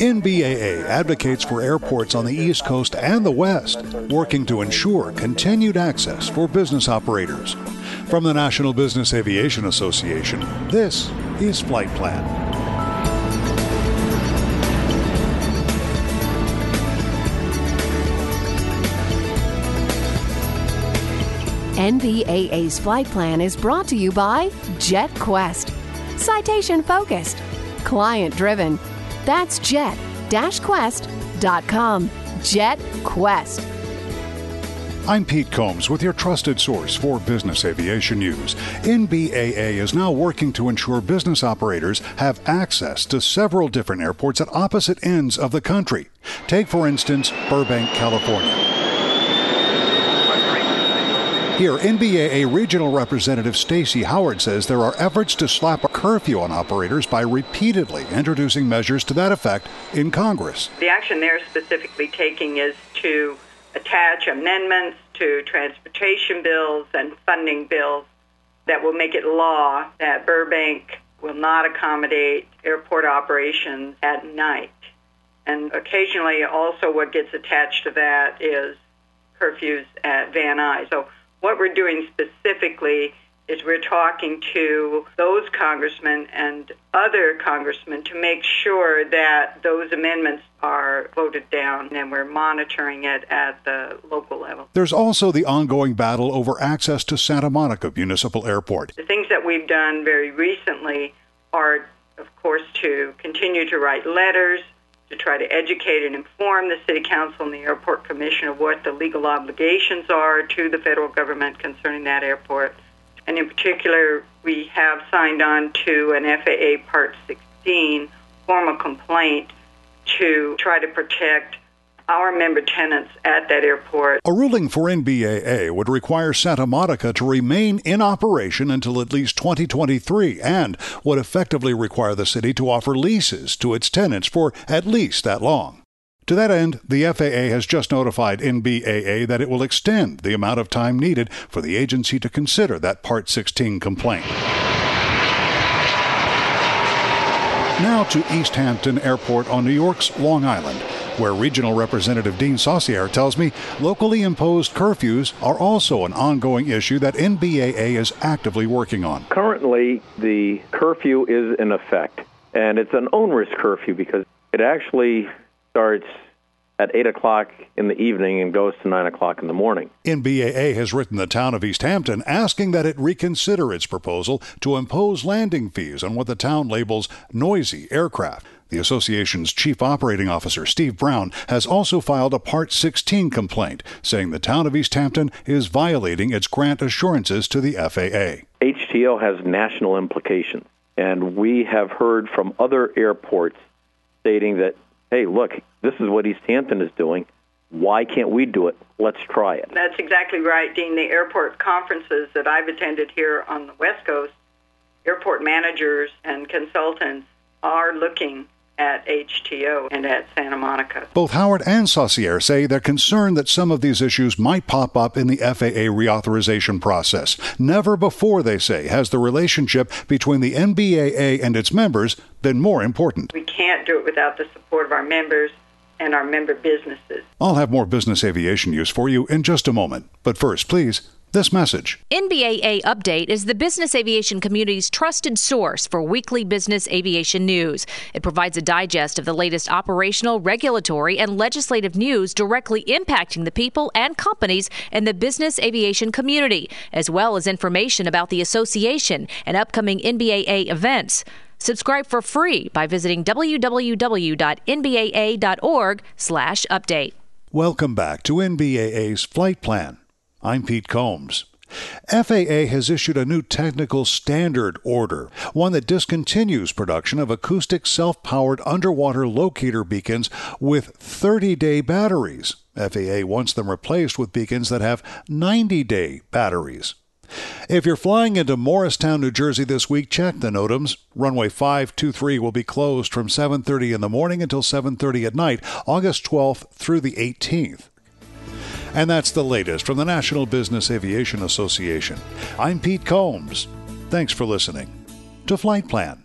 NBAA advocates for airports on the East Coast and the West, working to ensure continued access for business operators. From the National Business Aviation Association, this is Flight Plan. NBAA's flight plan is brought to you by JetQuest. Citation focused, client driven. That's jet-quest.com. JetQuest. I'm Pete Combs with your trusted source for business aviation news. NBAA is now working to ensure business operators have access to several different airports at opposite ends of the country. Take, for instance, Burbank, California. Here, NBAA Regional Representative Stacy Howard says there are efforts to slap a curfew on operators by repeatedly introducing measures to that effect in Congress. The action they're specifically taking is to attach amendments to transportation bills and funding bills that will make it law that Burbank will not accommodate airport operations at night. And occasionally, also, what gets attached to that is curfews at Van Nuys. So what we're doing specifically is we're talking to those congressmen and other congressmen to make sure that those amendments are voted down and we're monitoring it at the local level. There's also the ongoing battle over access to Santa Monica Municipal Airport. The things that we've done very recently are, of course, to continue to write letters to try to educate and inform the City Council and the Airport Commission of what the legal obligations are to the federal government concerning that airport. And in particular, we have signed on to an FAA Part 16 formal complaint to try to protect our member tenants at that airport. A ruling for NBAA would require Santa Monica to remain in operation until at least 2023 and would effectively require the city to offer leases to its tenants for at least that long. To that end, the FAA has just notified NBAA that it will extend the amount of time needed for the agency to consider that Part 16 complaint. Now to East Hampton Airport on New York's Long Island where Regional Representative Dean Saucier tells me locally imposed curfews are also an ongoing issue that NBAA is actively working on. Currently, the curfew is in effect, and it's an onerous curfew because it actually starts at 8 o'clock in the evening and goes to 9 o'clock in the morning. NBAA has written the town of East Hampton asking that it reconsider its proposal to impose landing fees on what the town labels noisy aircraft. The association's chief operating officer, Steve Brown, has also filed a Part 16 complaint saying the town of East Hampton is violating its grant assurances to the FAA. HTO has national implications, and we have heard from other airports stating that, hey, look, this is what East Hampton is doing. Why can't we do it? Let's try it. That's exactly right, Dean. The airport conferences that I've attended here on the West Coast, airport managers and consultants are looking at HTO and at Santa Monica. Both Howard and Saucier say they're concerned that some of these issues might pop up in the FAA reauthorization process. Never before, they say, has the relationship between the NBAA and its members been more important. We can't do it without the support of our members and our member businesses. I'll have more business aviation news for you in just a moment. But first, please this message. NBAA Update is the business aviation community's trusted source for weekly business aviation news. It provides a digest of the latest operational, regulatory, and legislative news directly impacting the people and companies in the business aviation community, as well as information about the association and upcoming NBAA events. Subscribe for free by visiting www.nbaa.org/update. Welcome back to NBAA's Flight Plan. I'm Pete Combs. FAA has issued a new technical standard order, one that discontinues production of acoustic self powered underwater locator beacons with 30 day batteries. FAA wants them replaced with beacons that have 90 day batteries. If you're flying into Morristown, New Jersey this week, check the NOTAMs. Runway 523 will be closed from 7:30 in the morning until 7:30 at night, August 12th through the 18th. And that's the latest from the National Business Aviation Association. I'm Pete Combs. Thanks for listening to Flight Plan.